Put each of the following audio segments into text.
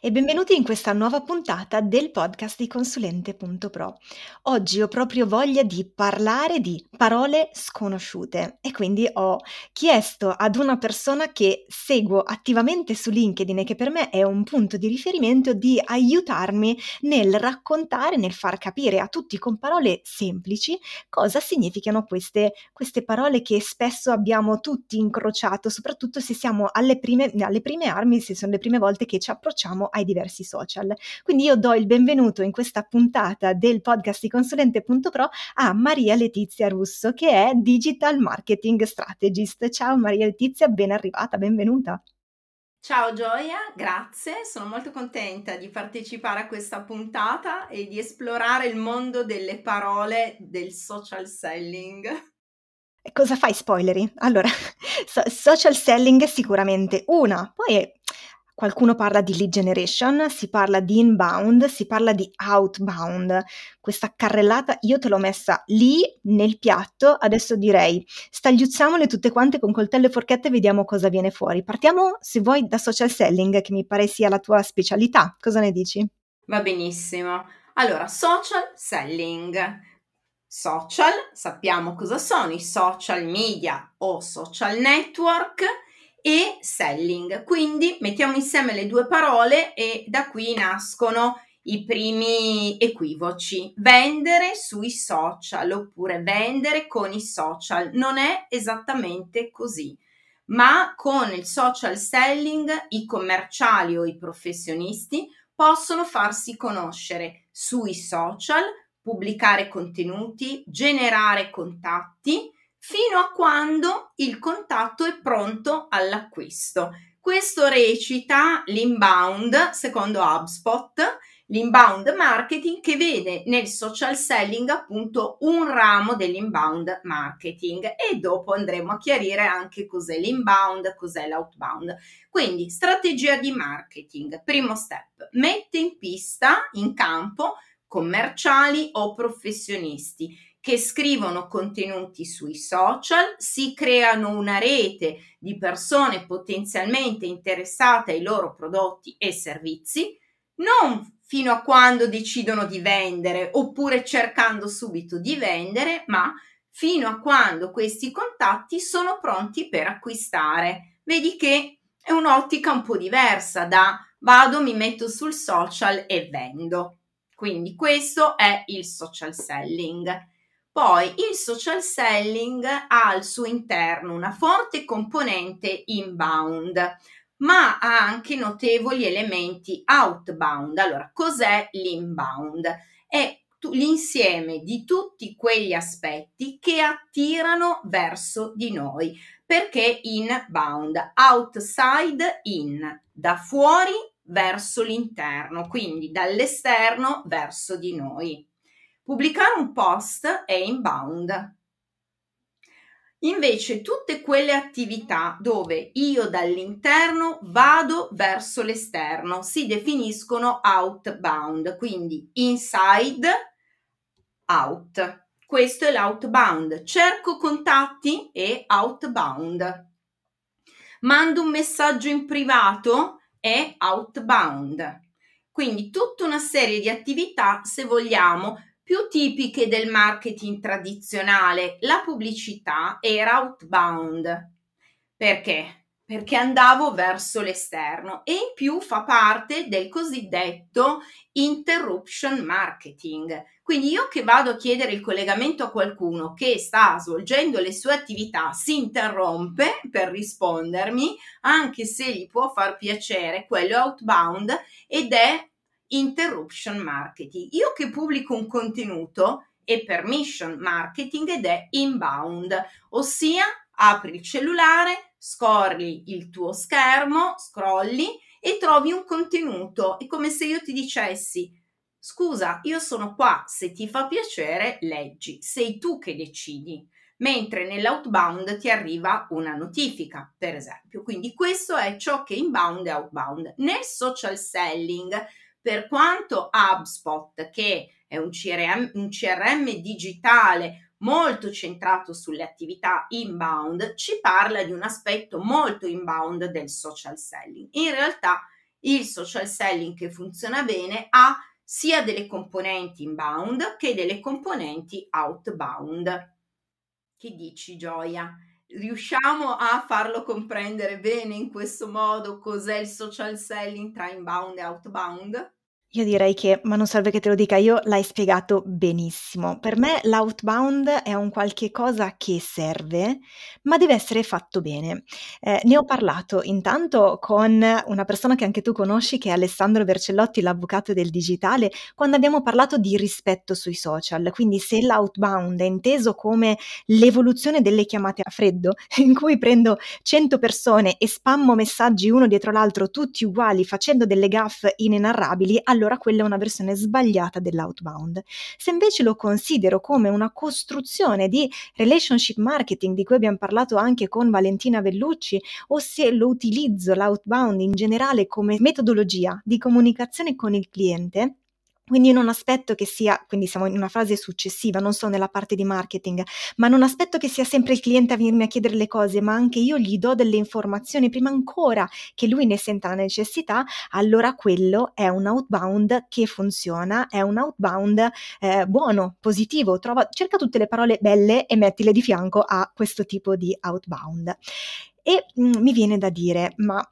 E benvenuti in questa nuova puntata del podcast di Consulente.pro. Oggi ho proprio voglia di parlare di parole sconosciute e quindi ho chiesto ad una persona che seguo attivamente su LinkedIn e che per me è un punto di riferimento di aiutarmi nel raccontare, nel far capire a tutti con parole semplici cosa significano queste, queste parole che spesso abbiamo tutti incrociato, soprattutto se siamo alle prime, alle prime armi, se sono le prime volte che ci approcciamo ai diversi social. Quindi io do il benvenuto in questa puntata del podcast di consulente.pro a Maria Letizia Russo che è Digital Marketing Strategist. Ciao Maria Letizia, ben arrivata, benvenuta. Ciao Gioia, grazie, sono molto contenta di partecipare a questa puntata e di esplorare il mondo delle parole del social selling. Cosa fai spoileri? Allora, so- social selling sicuramente una, poi Qualcuno parla di lead generation, si parla di inbound, si parla di outbound. Questa carrellata io te l'ho messa lì nel piatto, adesso direi stagliuzziamole tutte quante con coltello e forchette e vediamo cosa viene fuori. Partiamo, se vuoi, da social selling, che mi pare sia la tua specialità. Cosa ne dici? Va benissimo. Allora, social selling. Social, sappiamo cosa sono i social media o social network e selling. Quindi mettiamo insieme le due parole e da qui nascono i primi equivoci. Vendere sui social oppure vendere con i social non è esattamente così. Ma con il social selling i commerciali o i professionisti possono farsi conoscere sui social, pubblicare contenuti, generare contatti fino a quando il contatto è pronto all'acquisto. Questo recita l'inbound, secondo HubSpot, l'inbound marketing che vede nel social selling appunto un ramo dell'inbound marketing e dopo andremo a chiarire anche cos'è l'inbound, cos'è l'outbound. Quindi strategia di marketing, primo step, mette in pista, in campo commerciali o professionisti che scrivono contenuti sui social, si creano una rete di persone potenzialmente interessate ai loro prodotti e servizi, non fino a quando decidono di vendere oppure cercando subito di vendere, ma fino a quando questi contatti sono pronti per acquistare. Vedi che è un'ottica un po' diversa da vado, mi metto sul social e vendo. Quindi questo è il social selling. Poi il social selling ha al suo interno una forte componente inbound, ma ha anche notevoli elementi outbound. Allora, cos'è l'inbound? È l'insieme di tutti quegli aspetti che attirano verso di noi, perché inbound, outside in, da fuori verso l'interno, quindi dall'esterno verso di noi. Pubblicare un post è inbound. Invece tutte quelle attività dove io dall'interno vado verso l'esterno si definiscono outbound, quindi inside, out. Questo è l'outbound. Cerco contatti e outbound. Mando un messaggio in privato è outbound. Quindi tutta una serie di attività, se vogliamo, più tipiche del marketing tradizionale. La pubblicità era outbound. Perché? Perché andavo verso l'esterno e in più fa parte del cosiddetto interruption marketing. Quindi io che vado a chiedere il collegamento a qualcuno che sta svolgendo le sue attività si interrompe per rispondermi, anche se gli può far piacere, quello outbound ed è interruption marketing. Io che pubblico un contenuto è permission marketing ed è inbound, ossia apri il cellulare, scorri il tuo schermo, scrolli e trovi un contenuto. È come se io ti dicessi scusa, io sono qua, se ti fa piacere leggi, sei tu che decidi. Mentre nell'outbound ti arriva una notifica, per esempio. Quindi questo è ciò che inbound e outbound. Nel social selling per quanto HubSpot, che è un CRM, un CRM digitale molto centrato sulle attività inbound, ci parla di un aspetto molto inbound del social selling. In realtà il social selling che funziona bene ha sia delle componenti inbound che delle componenti outbound. Che dici, Gioia? Riusciamo a farlo comprendere bene in questo modo cos'è il social selling tra inbound e outbound? Io direi che, ma non serve che te lo dica io, l'hai spiegato benissimo. Per me l'outbound è un qualche cosa che serve, ma deve essere fatto bene. Eh, ne ho parlato intanto con una persona che anche tu conosci, che è Alessandro Vercellotti, l'avvocato del digitale, quando abbiamo parlato di rispetto sui social. Quindi se l'outbound è inteso come l'evoluzione delle chiamate a freddo, in cui prendo 100 persone e spammo messaggi uno dietro l'altro tutti uguali, facendo delle gaffe inenarrabili, allora quella è una versione sbagliata dell'outbound. Se invece lo considero come una costruzione di relationship marketing di cui abbiamo parlato anche con Valentina Vellucci, o se lo utilizzo l'outbound in generale come metodologia di comunicazione con il cliente, quindi non aspetto che sia, quindi siamo in una fase successiva, non so nella parte di marketing, ma non aspetto che sia sempre il cliente a venirmi a chiedere le cose, ma anche io gli do delle informazioni prima ancora che lui ne senta la necessità, allora quello è un outbound che funziona, è un outbound eh, buono, positivo, trova, cerca tutte le parole belle e mettile di fianco a questo tipo di outbound. E mh, mm, mi viene da dire, ma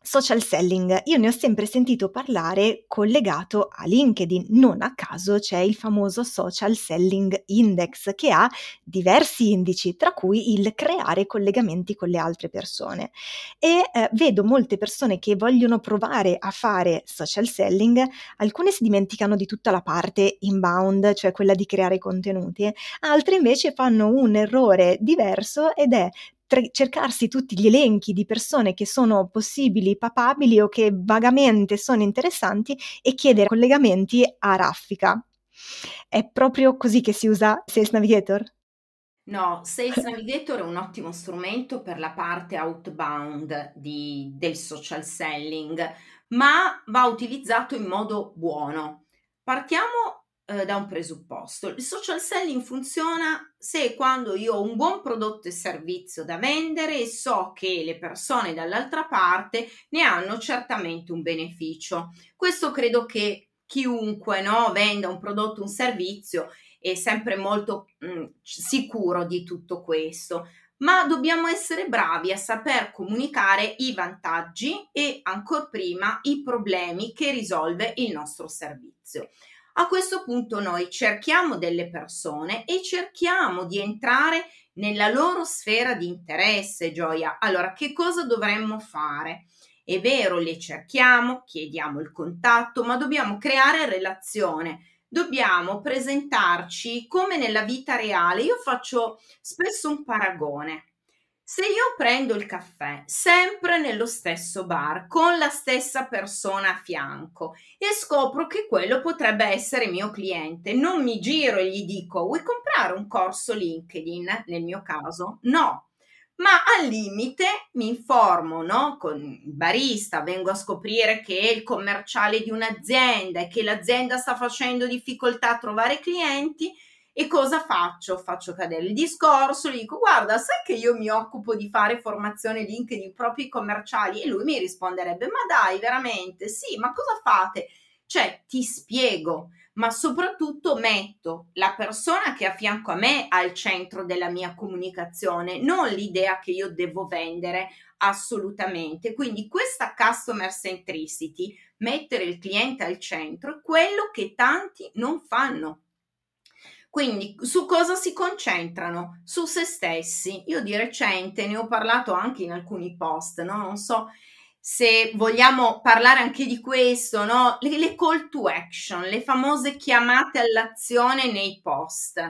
Social selling, io ne ho sempre sentito parlare collegato a LinkedIn, non a caso c'è il famoso Social Selling Index che ha diversi indici, tra cui il creare collegamenti con le altre persone. E eh, vedo molte persone che vogliono provare a fare social selling, alcune si dimenticano di tutta la parte inbound, cioè quella di creare contenuti, altre invece fanno un errore diverso ed è tre- cercarsi tutti gli elenchi di persone che sono possibili, papabili o che vagamente sono interessanti e chiedere collegamenti a raffica. È proprio così che si usa Sales Navigator? No, Sales Navigator è un ottimo strumento per la parte outbound di, del social selling, ma va utilizzato in modo buono. Partiamo eh, da un presupposto. Il social selling funziona se e quando io ho un buon prodotto e servizio da vendere e so che le persone dall'altra parte ne hanno certamente un beneficio. Questo credo che chiunque no, venda un prodotto o un servizio è sempre molto mh, mm, sicuro di tutto questo ma dobbiamo essere bravi a saper comunicare i vantaggi e ancora prima i problemi che risolve il nostro servizio. A questo punto noi cerchiamo delle persone e cerchiamo di entrare nella loro sfera di interesse, Gioia. Allora, che cosa dovremmo fare? È vero, le cerchiamo, chiediamo il contatto, ma dobbiamo creare relazione. Dobbiamo presentarci come nella vita reale. Io faccio spesso un paragone. Se io prendo il caffè sempre nello stesso bar con la stessa persona a fianco e scopro che quello potrebbe essere mio cliente, non mi giro e gli dico vuoi comprare un corso LinkedIn nel mio caso? No, ma al limite mi informo no? con il barista, vengo a scoprire che è il commerciale di un'azienda e che l'azienda sta facendo difficoltà a trovare clienti e cosa faccio? Faccio cadere il discorso, gli dico guarda, sai che io mi occupo di fare formazione LinkedIn proprio commerciali e lui mi risponderebbe ma dai, veramente? Sì, ma cosa fate? Cioè, ti spiego, ma soprattutto metto la persona che è a fianco a me al centro della mia comunicazione, non l'idea che io devo vendere assolutamente. Quindi questa customer centricity, mettere il cliente al centro, è quello che tanti non fanno quindi su cosa si concentrano? Su se stessi. Io di recente ne ho parlato anche in alcuni post, no? Non so se vogliamo parlare anche di questo, no? Le, le call to action, le famose chiamate all'azione nei post.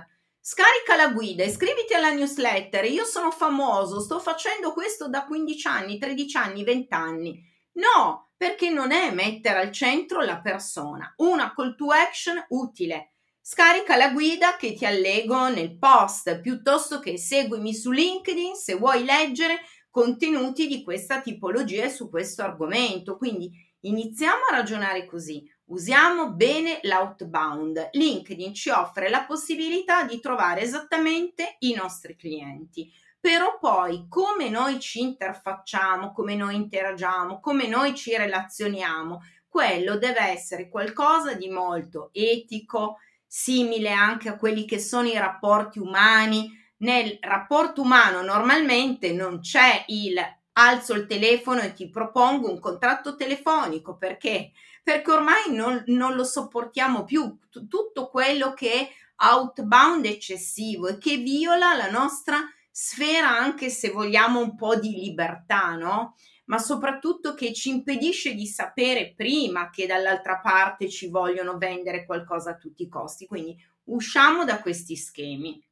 Scarica la guida, iscriviti alla newsletter. Io sono famoso, sto facendo questo da 15 anni, 13 anni, 20 anni. No, perché non è mettere al centro la persona. Una call to action utile Scarica la guida che ti allego nel post piuttosto che seguimi su LinkedIn se vuoi leggere contenuti di questa tipologia e su questo argomento. Quindi iniziamo a ragionare così. Usiamo bene l'outbound. LinkedIn ci offre la possibilità di trovare esattamente i nostri clienti. però poi come noi ci interfacciamo, come noi interagiamo, come noi ci relazioniamo, quello deve essere qualcosa di molto etico, simile anche a quelli che sono i rapporti umani. Nel rapporto umano normalmente non c'è il alzo il telefono e ti propongo un contratto telefonico perché? Perché ormai non, non lo sopportiamo più. T- tutto quello che è outbound eccessivo e che viola la nostra sfera anche se vogliamo un po' di libertà, no? Ma soprattutto che ci impedisce di sapere prima che dall'altra parte ci vogliono vendere qualcosa a tutti i costi. Quindi usciamo da questi schemi,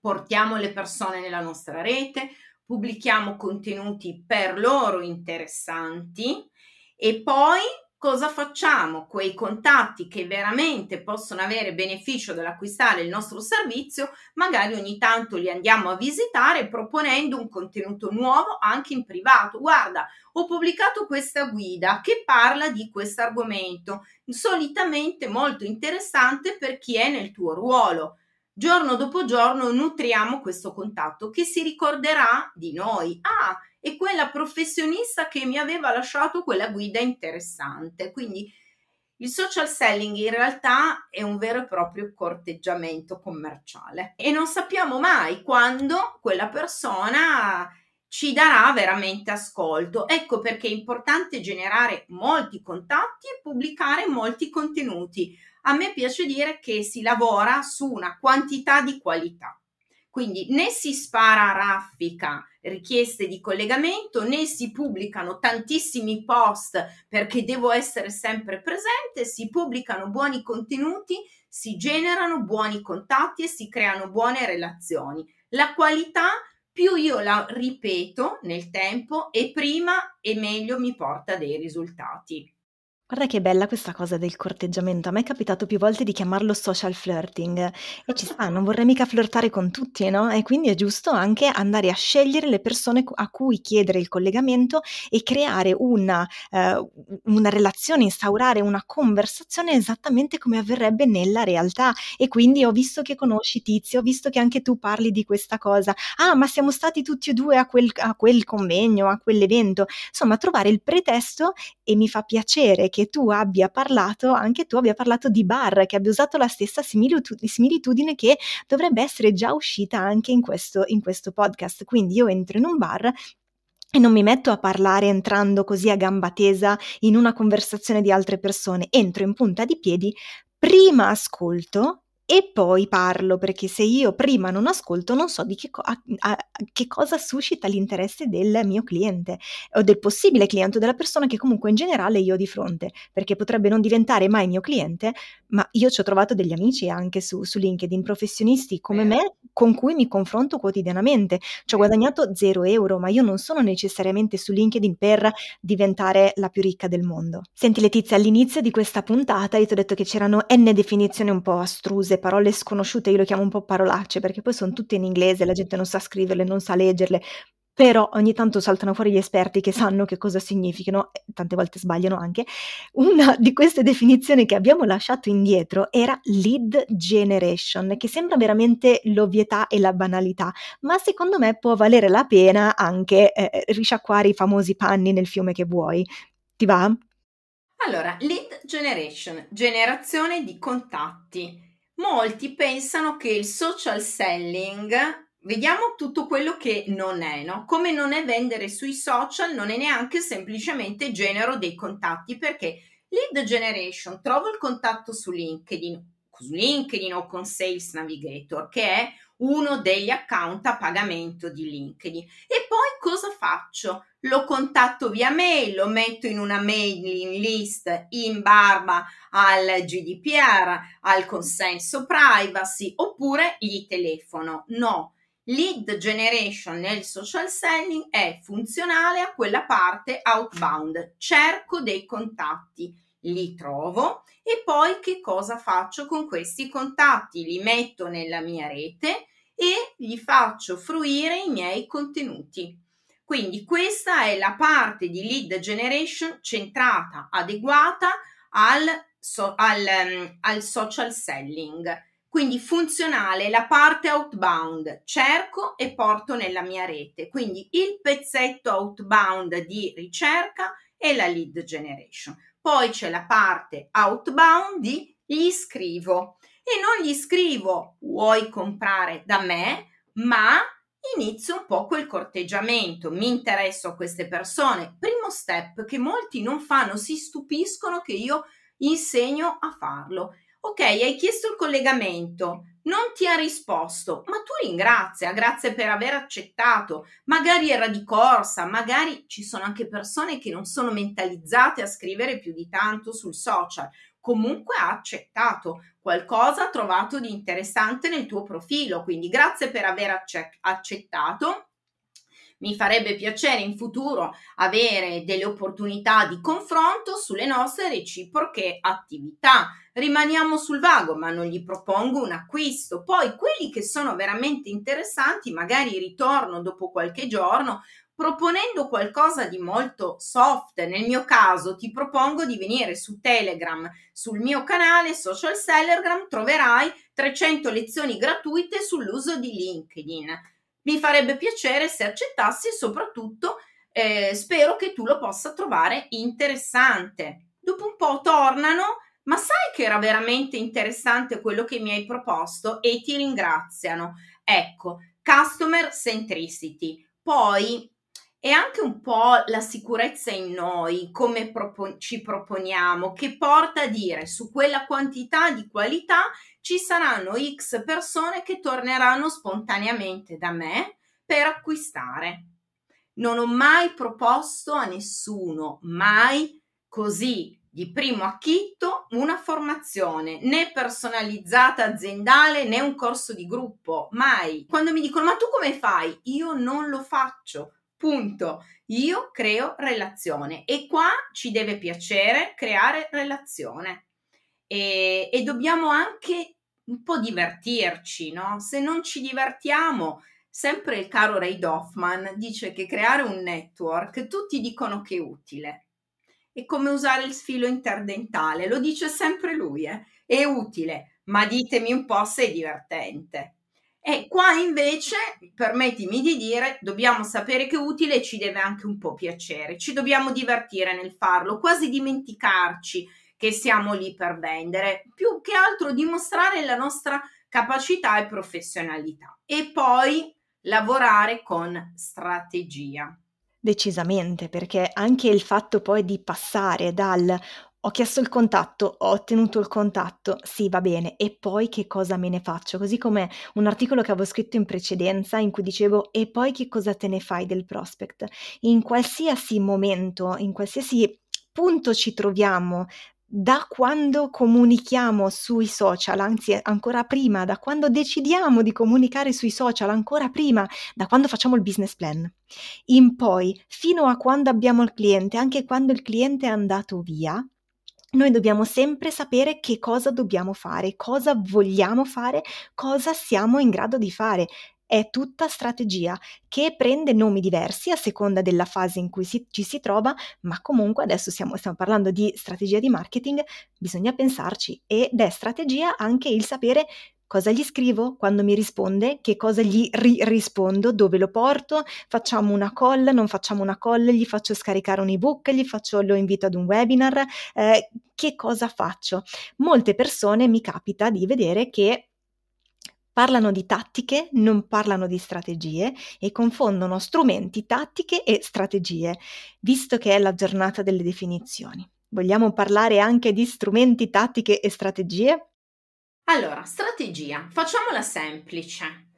portiamo le persone nella nostra rete, pubblichiamo contenuti per loro interessanti e poi cosa facciamo? Quei contatti che veramente possono avere beneficio dall'acquistare il nostro servizio, magari ogni tanto li andiamo a visitare proponendo un contenuto nuovo anche in privato. Guarda, ho pubblicato questa guida che parla di questo argomento, solitamente molto interessante per chi è nel tuo ruolo. Giorno dopo giorno nutriamo questo contatto che si ricorderà di noi. Ah, e quella professionista che mi aveva lasciato quella guida interessante. Quindi il social selling in realtà è un vero e proprio corteggiamento commerciale e non sappiamo mai quando quella persona ci darà veramente ascolto. Ecco perché è importante generare molti contatti e pubblicare molti contenuti. A me piace dire che si lavora su una quantità di qualità. Quindi né si spara a raffica richieste di collegamento, né si pubblicano tantissimi post perché devo essere sempre presente, si pubblicano buoni contenuti, si generano buoni contatti e si creano buone relazioni. La qualità più io la ripeto nel tempo e prima e meglio mi porta dei risultati. Guarda che bella questa cosa del corteggiamento. A me è capitato più volte di chiamarlo social flirting e ci sta, non vorrei mica flirtare con tutti, no? E quindi è giusto anche andare a scegliere le persone a cui chiedere il collegamento e creare una, eh, una relazione, instaurare una conversazione esattamente come avverrebbe nella realtà. E quindi ho visto che conosci Tizio, ho visto che anche tu parli di questa cosa. Ah, ma siamo stati tutti e due a quel, a quel convegno, a quell'evento. Insomma, trovare il pretesto e mi fa piacere tu abbia parlato, anche tu abbia parlato di bar, che abbia usato la stessa similitudine che dovrebbe essere già uscita anche in questo, in questo podcast. Quindi io entro in un bar e non mi metto a parlare entrando così a gamba tesa in una conversazione di altre persone, entro in punta di piedi, prima ascolto e poi parlo, perché se io prima non ascolto non so di che, co- a, a, che, cosa suscita l'interesse del mio cliente o del possibile cliente o della persona che comunque in generale io ho di fronte, perché potrebbe non diventare mai mio cliente, ma io ci ho trovato degli amici anche su, su LinkedIn, professionisti come me con cui mi confronto quotidianamente. Ci ho guadagnato zero euro, ma io non sono necessariamente su LinkedIn per diventare la più ricca del mondo. Senti Letizia, all'inizio di questa puntata io ti ho detto che c'erano n definizioni un po' astruse parole sconosciute, io le chiamo un po' parolacce perché poi sono tutte in inglese, la gente non sa scriverle, non sa leggerle, però ogni tanto saltano fuori gli esperti che sanno che cosa significano, e tante volte sbagliano anche. Una di queste definizioni che abbiamo lasciato indietro era lead generation, che sembra veramente l'ovvietà e la banalità, ma secondo me può valere la pena anche eh, risciacquare i famosi panni nel fiume che vuoi. Ti va? Allora, lead generation, generazione di contatti molti pensano che il social selling, vediamo tutto quello che non è, no? Come non è vendere sui social, non è neanche semplicemente genero dei contatti, perché lead generation, trovo il contatto su LinkedIn, su LinkedIn o con Sales Navigator, che è uno degli account a pagamento di LinkedIn. E poi cosa faccio? Lo contatto via mail, lo metto in una mailing list in barba al GDPR, al consenso privacy, oppure gli telefono. No, lead generation nel social selling è funzionale a quella parte outbound. Cerco dei contatti, li trovo e poi che cosa faccio con questi contatti? Li metto nella mia rete e gli faccio fruire i miei contenuti. Quindi questa è la parte di lead generation centrata, adeguata al, so, al, um, al social selling. Quindi funzionale la parte outbound, cerco e porto nella mia rete. Quindi il pezzetto outbound di ricerca e la lead generation. Poi c'è la parte outbound di gli scrivo e non gli scrivo vuoi comprare da me, ma inizio un po' quel corteggiamento, mi interesso a queste persone. Primo step che molti non fanno, si stupiscono che io insegno a farlo. Ok, hai chiesto il collegamento, non ti ha risposto, ma tu ringrazia, grazie per aver accettato. Magari era di corsa, magari ci sono anche persone che non sono mentalizzate a scrivere più di tanto sul social. Comunque ha accettato qualcosa, ha trovato di interessante nel tuo profilo, quindi grazie per aver accettato mi farebbe piacere in futuro avere delle opportunità di confronto sulle nostre reciproche attività. Rimaniamo sul vago, ma non gli propongo un acquisto. Poi quelli che sono veramente interessanti, magari ritorno dopo qualche giorno proponendo qualcosa di molto soft. Nel mio caso ti propongo di venire su Telegram, sul mio canale Social Sellergram troverai 300 lezioni gratuite sull'uso di LinkedIn mi farebbe piacere se accettassi e soprattutto eh, spero che tu lo possa trovare interessante. Dopo un po' tornano, ma sai che era veramente interessante quello che mi hai proposto e ti ringraziano. Ecco, customer centricity. Poi è anche un po' la sicurezza in noi, come propon- ci proponiamo, che porta a dire su quella quantità di qualità ci saranno X persone che torneranno spontaneamente da me per acquistare. Non ho mai proposto a nessuno, mai così di primo acchitto, una formazione né personalizzata aziendale né un corso di gruppo, mai. Quando mi dicono ma tu come fai? Io non lo faccio Punto. Io creo relazione e qua ci deve piacere creare relazione e, e dobbiamo anche un po' divertirci, no? Se non ci divertiamo, sempre il caro Ray Doffman dice che creare un network tutti dicono che è utile. È come usare il filo interdentale, lo dice sempre lui, eh? è utile, ma ditemi un po' se è divertente. E qua invece, permettimi di dire, dobbiamo sapere che è utile e ci deve anche un po' piacere, ci dobbiamo divertire nel farlo, quasi dimenticarci che siamo lì per vendere, più che altro dimostrare la nostra capacità e professionalità e poi lavorare con strategia. Decisamente, perché anche il fatto poi di passare dal ho chiesto il contatto, ho ottenuto il contatto, sì, va bene, e poi che cosa me ne faccio? Così come un articolo che avevo scritto in precedenza in cui dicevo e poi che cosa te ne fai del prospect? In qualsiasi momento, in qualsiasi punto ci troviamo da quando comunichiamo sui social, anzi ancora prima, da quando decidiamo di comunicare sui social, ancora prima, da quando facciamo il business plan, in poi, fino a quando abbiamo il cliente, anche quando il cliente è andato via, noi dobbiamo sempre sapere che cosa dobbiamo fare, cosa vogliamo fare, cosa siamo in grado di fare. È tutta strategia che prende nomi diversi a seconda della fase in cui si, ci si trova, ma comunque adesso stiamo, stiamo parlando di strategia di marketing, bisogna pensarci ed è strategia anche il sapere cosa gli scrivo quando mi risponde, che cosa gli ri- rispondo, dove lo porto, facciamo una call, non facciamo una call, gli faccio scaricare un ebook, gli faccio, lo invito ad un webinar, eh, che cosa faccio? Molte persone mi capita di vedere che parlano di tattiche, non parlano di strategie e confondono strumenti, tattiche e strategie, visto che è la giornata delle definizioni. Vogliamo parlare anche di strumenti, tattiche e strategie? Allora, strategia, facciamola semplice.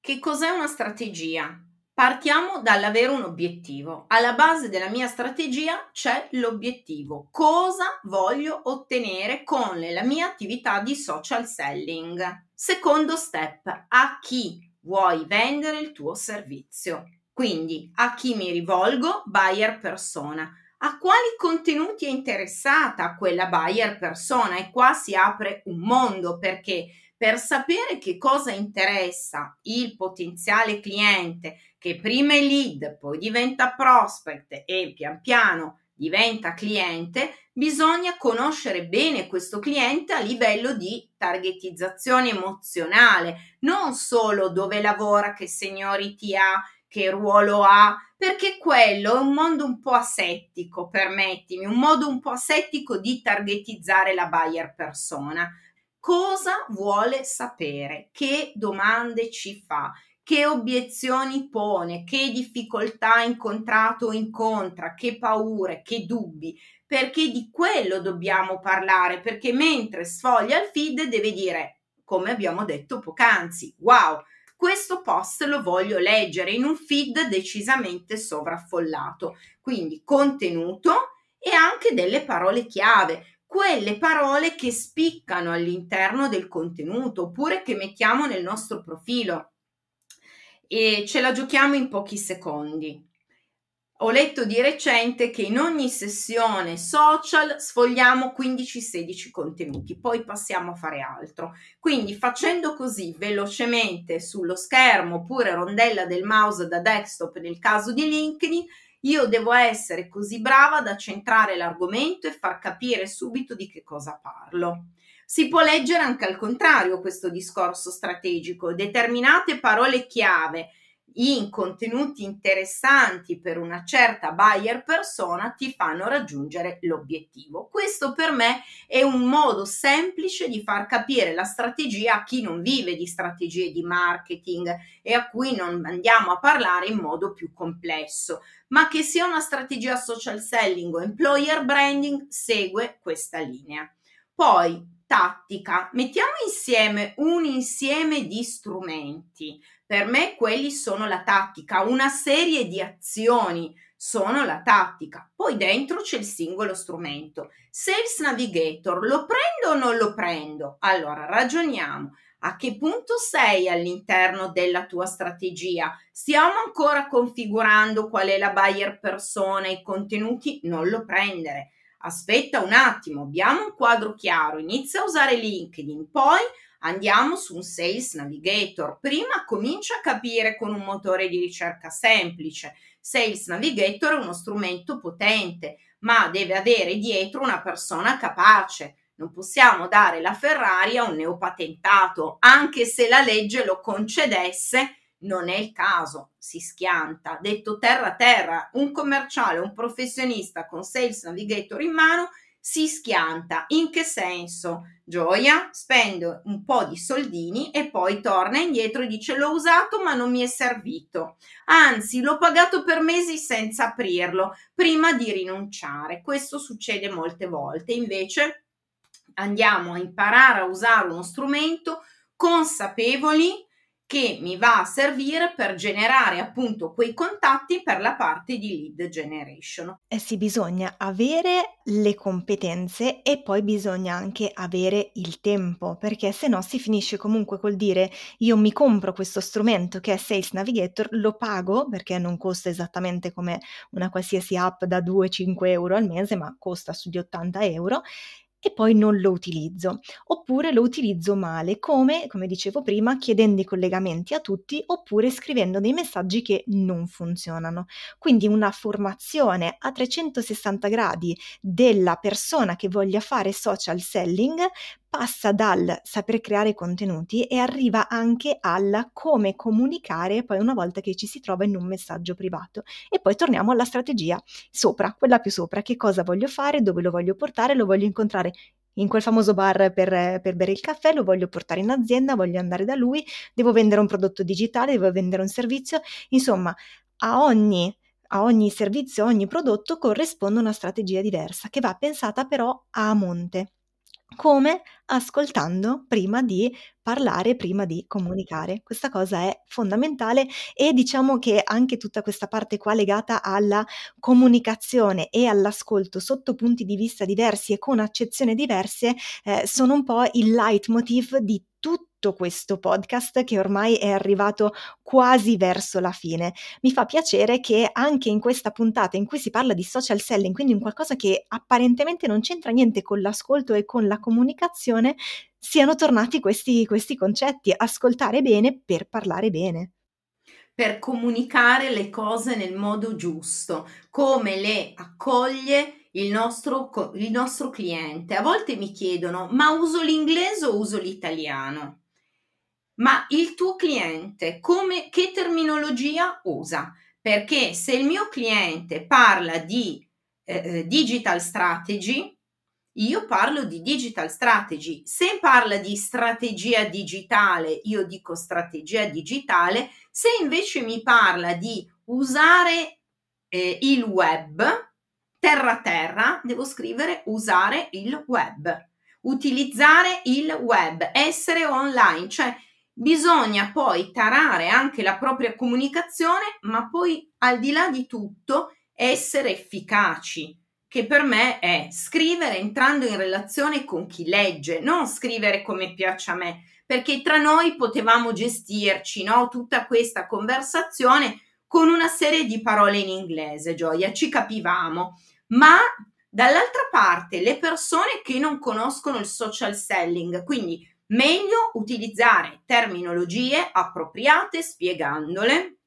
Che cos'è una strategia? Partiamo dall'avere un obiettivo. Alla base della mia strategia c'è l'obiettivo. Cosa voglio ottenere con la mia attività di social selling? Secondo step, a chi vuoi vendere il tuo servizio? Quindi a chi mi rivolgo? Buyer persona a quali contenuti è interessata quella buyer persona e qua si apre un mondo perché per sapere che cosa interessa il potenziale cliente che prima è lead, poi diventa prospect e pian piano diventa cliente, bisogna conoscere bene questo cliente a livello di targetizzazione emozionale, non solo dove lavora, che seniority ha, che ruolo ha, perché quello è un mondo un po' asettico, permettimi, un modo un po' asettico di targetizzare la buyer persona. Cosa vuole sapere? Che domande ci fa? Che obiezioni pone? Che difficoltà ha incontrato o incontra? Che paure? Che dubbi? Perché di quello dobbiamo parlare, perché mentre sfoglia il feed deve dire, come abbiamo detto poc'anzi, wow, questo post lo voglio leggere in un feed decisamente sovraffollato. Quindi contenuto e anche delle parole chiave, quelle parole che spiccano all'interno del contenuto oppure che mettiamo nel nostro profilo e ce la giochiamo in pochi secondi. Ho letto di recente che in ogni sessione social sfogliamo 15-16 contenuti, poi passiamo a fare altro. Quindi facendo così velocemente sullo schermo oppure rondella del mouse da desktop nel caso di LinkedIn, io devo essere così brava da centrare l'argomento e far capire subito di che cosa parlo. Si può leggere anche al contrario questo discorso strategico, determinate parole chiave in contenuti interessanti per una certa buyer persona ti fanno raggiungere l'obiettivo. Questo per me è un modo semplice di far capire la strategia a chi non vive di strategie di marketing e a cui non andiamo a parlare in modo più complesso, ma che sia una strategia social selling o employer branding segue questa linea. Poi tattica, mettiamo insieme un insieme di strumenti per me quelli sono la tattica, una serie di azioni sono la tattica. Poi dentro c'è il singolo strumento. Sales Navigator, lo prendo o non lo prendo? Allora ragioniamo. A che punto sei all'interno della tua strategia? Stiamo ancora configurando qual è la buyer persona, i contenuti? Non lo prendere. Aspetta un attimo, abbiamo un quadro chiaro, inizia a usare LinkedIn, poi Andiamo su un Sales Navigator. Prima comincia a capire con un motore di ricerca semplice. Sales Navigator è uno strumento potente, ma deve avere dietro una persona capace. Non possiamo dare la Ferrari a un neopatentato, anche se la legge lo concedesse, non è il caso, si schianta. Detto terra terra, un commerciale, un professionista con Sales Navigator in mano si schianta. In che senso? Gioia spende un po' di soldini e poi torna indietro e dice l'ho usato ma non mi è servito. Anzi, l'ho pagato per mesi senza aprirlo prima di rinunciare. Questo succede molte volte. Invece andiamo a imparare a usare uno strumento consapevoli che mi va a servire per generare appunto quei contatti per la parte di lead generation. Eh sì, bisogna avere le competenze e poi bisogna anche avere il tempo, perché se no si finisce comunque col dire io mi compro questo strumento che è Sales Navigator, lo pago perché non costa esattamente come una qualsiasi app da 2-5 euro al mese, ma costa sugli 80 euro e poi non lo utilizzo, oppure lo utilizzo male, come, come dicevo prima, chiedendo i collegamenti a tutti oppure scrivendo dei messaggi che non funzionano. Quindi una formazione a 360 gradi della persona che voglia fare social selling passa dal saper creare contenuti e arriva anche al come comunicare poi una volta che ci si trova in un messaggio privato. E poi torniamo alla strategia sopra, quella più sopra, che cosa voglio fare, dove lo voglio portare, lo voglio incontrare in quel famoso bar per, per, bere il caffè, lo voglio portare in azienda, voglio andare da lui, devo vendere un prodotto digitale, devo vendere un servizio, insomma, a ogni, a ogni servizio, a ogni prodotto corrisponde una strategia diversa che va pensata però a monte. Come? Ascoltando prima di parlare, prima di comunicare. Questa cosa è fondamentale e diciamo che anche tutta questa parte qua legata alla comunicazione e all'ascolto sotto punti di vista diversi e con accezioni diverse eh, sono un po' il leitmotiv di tutto questo podcast che ormai è arrivato quasi verso la fine. Mi fa piacere che anche in questa puntata in cui si parla di social selling, quindi un qualcosa che apparentemente non c'entra niente con l'ascolto e con la comunicazione, siano tornati questi, questi concetti, ascoltare bene per parlare bene. per comunicare le cose nel modo giusto, come le accoglie il nostro, il nostro cliente. A volte mi chiedono, ma uso l'inglese o uso l'italiano? Ma il tuo cliente come, che terminologia usa? Perché se il mio cliente parla di eh, eh digital strategy, io parlo di digital strategy. Se parla di strategia digitale, io dico strategia digitale. Se invece mi parla di usare eh, il web, terra terra, devo scrivere usare il web, utilizzare il web, essere online, cioè bisogna poi tarare anche la propria comunicazione, ma poi al di là di tutto essere efficaci che per me è scrivere entrando in relazione con chi legge, non scrivere come piace a me, perché tra noi potevamo gestirci no? tutta questa conversazione con una serie di parole in inglese, Gioia, ci capivamo, ma dall'altra parte le persone che non conoscono il social selling, quindi meglio utilizzare terminologie appropriate spiegandole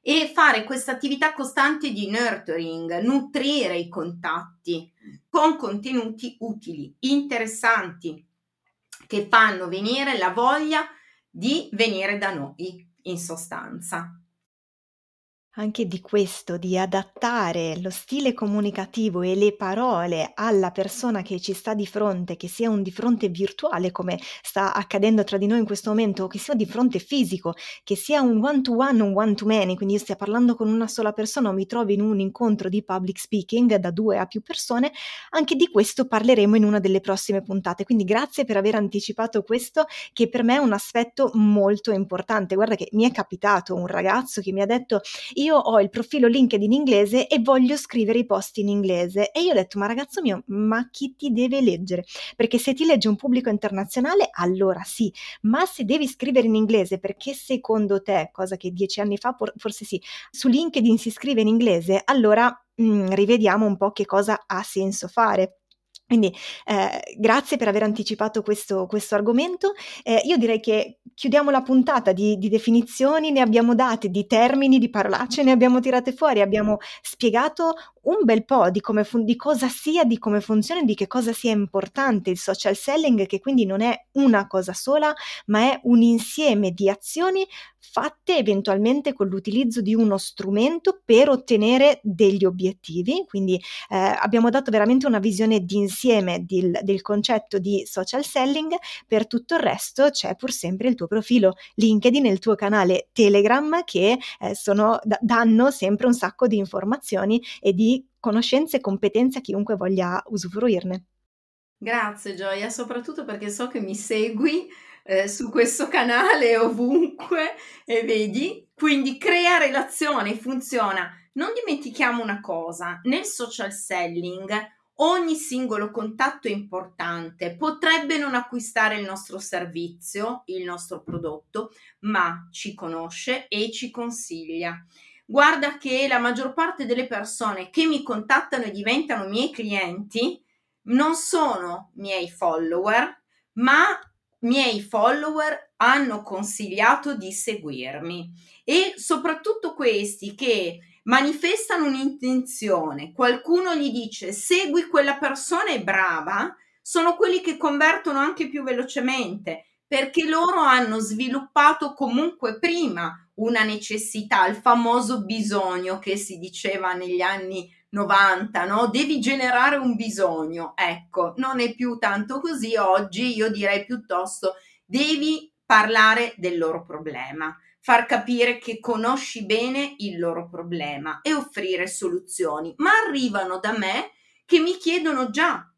e fare questa attività costante di nurturing, nutrire i contatti con contenuti utili, interessanti, che fanno venire la voglia di venire da noi, in sostanza anche di questo, di adattare lo stile comunicativo e le parole alla persona che ci sta di fronte, che sia un di fronte virtuale come sta accadendo tra di noi in questo momento, o che sia di fronte fisico, che sia un one to one, un one to many, quindi io stia parlando con una sola persona o mi trovi in un incontro di public speaking da due a più persone, anche di questo parleremo in una delle prossime puntate. Quindi grazie per aver anticipato questo, che per me è un aspetto molto importante. Guarda che mi è capitato un ragazzo che mi ha detto io ho il profilo LinkedIn in inglese e voglio scrivere i post in inglese. E io ho detto, ma ragazzo mio, ma chi ti deve leggere? Perché se ti legge un pubblico internazionale, allora sì, ma se devi scrivere in inglese perché secondo te, cosa che dieci anni fa forse sì, su LinkedIn si scrive in inglese, allora mh, mm, rivediamo un po' che cosa ha senso fare. Quindi eh, grazie per aver anticipato questo, questo argomento. Eh, io direi che chiudiamo la puntata di, di, definizioni, ne abbiamo date, di termini, di parolacce, ne abbiamo tirate fuori, abbiamo spiegato un bel po' di, come fun- di cosa sia, di come funziona, di che cosa sia importante il social selling, che quindi non è una cosa sola, ma è un insieme di azioni fatte eventualmente con l'utilizzo di uno strumento per ottenere degli obiettivi. Quindi eh, abbiamo dato veramente una visione d'insieme del, del concetto di social selling. Per tutto il resto c'è pur sempre il tuo profilo LinkedIn il tuo canale Telegram che eh, sono, d- danno sempre un sacco di informazioni e di conoscenze e competenze a chiunque voglia usufruirne. Grazie Gioia, soprattutto perché so che mi segui eh, su questo canale ovunque e vedi, quindi crea relazione, funziona. Non dimentichiamo una cosa, nel social selling ogni singolo contatto è importante, potrebbe non acquistare il nostro servizio, il nostro prodotto, ma ci conosce e ci consiglia. Guarda che la maggior parte delle persone che mi contattano e diventano miei clienti non sono miei follower, ma miei follower hanno consigliato di seguirmi. E soprattutto questi che manifestano un'intenzione, qualcuno gli dice segui quella persona è brava, sono quelli che convertono anche più velocemente perché loro hanno sviluppato comunque prima una necessità, il famoso bisogno che si diceva negli anni 90, no? Devi generare un bisogno. Ecco, non è più tanto così oggi, io direi piuttosto devi parlare del loro problema, far capire che conosci bene il loro problema e offrire soluzioni. Ma arrivano da me che mi chiedono già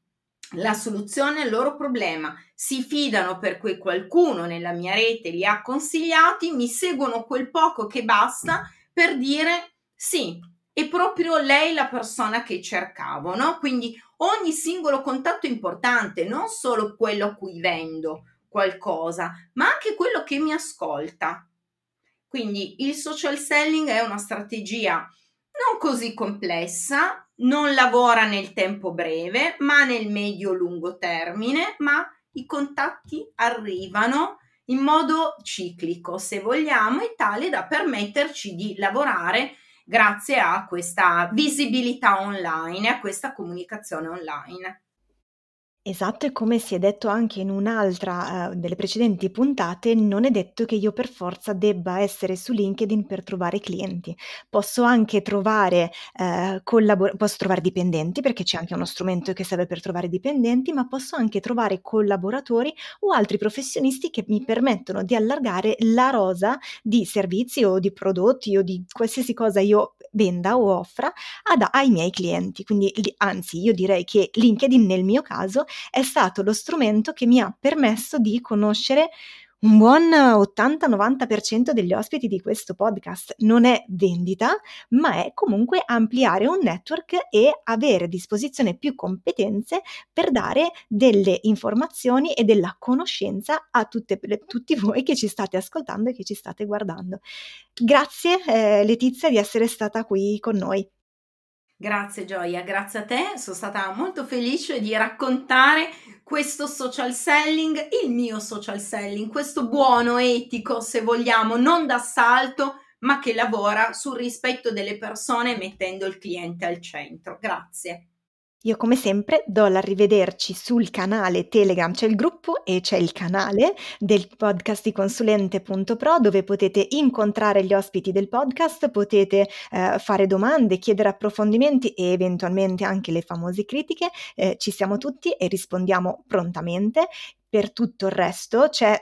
la soluzione al loro problema, si fidano per cui qualcuno nella mia rete li ha consigliati, mi seguono quel poco che basta per dire sì, è proprio lei la persona che cercavo, no? Quindi ogni singolo contatto è importante, non solo quello a cui vendo qualcosa, ma anche quello che mi ascolta. Quindi il social selling è una strategia non così complessa, non lavora nel tempo breve, ma nel medio-lungo termine, ma i contatti arrivano in modo ciclico, se vogliamo, e tale da permetterci di lavorare grazie a questa visibilità online, a questa comunicazione online. Esatto, e come si è detto anche in un'altra, ehm, delle precedenti puntate, non è detto che io per forza debba essere su LinkedIn per trovare clienti. Posso anche trovare, ehm, collabor posso trovare dipendenti, perché c'è anche uno strumento che serve per trovare dipendenti, ma posso anche trovare collaboratori o altri professionisti che mi permettono di allargare la rosa di servizi o di prodotti o di qualsiasi cosa io venda o offra ad ai miei clienti. Quindi anzi, io direi che LinkedIn nel mio caso è stato lo strumento che mi ha permesso di conoscere un buon 80-90% degli ospiti di questo podcast. Non è vendita, ma è comunque ampliare un network e avere a disposizione più competenze per dare delle informazioni e della conoscenza a tutte, tutti voi che ci state ascoltando e che ci state guardando. Grazie eh, Letizia di essere stata qui con noi. Grazie Gioia, grazie a te, sono stata molto felice di raccontare questo social selling, il mio social selling, questo buono, etico se vogliamo, non d'assalto, ma che lavora sul rispetto delle persone mettendo il cliente al centro. Grazie. Io come sempre do l'arrivederci sul canale Telegram, c'è il gruppo e c'è il canale del podcast di consulente.pro dove potete incontrare gli ospiti del podcast, potete eh, fare domande, chiedere approfondimenti e eventualmente anche le famose critiche. Eh, ci siamo tutti e rispondiamo prontamente. Per tutto il resto c'è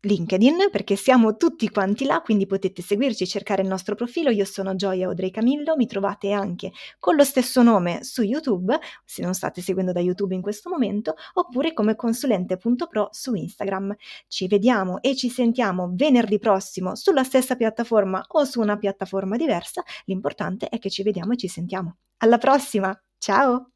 LinkedIn perché siamo tutti quanti là, quindi potete seguirci, cercare il nostro profilo. Io sono Gioia Audrey Camillo, mi trovate anche con lo stesso nome su YouTube, se non state seguendo da YouTube in questo momento, oppure come consulente.pro su Instagram. Ci vediamo e ci sentiamo venerdì prossimo sulla stessa piattaforma o su una piattaforma diversa. L'importante è che ci vediamo e ci sentiamo. Alla prossima, ciao!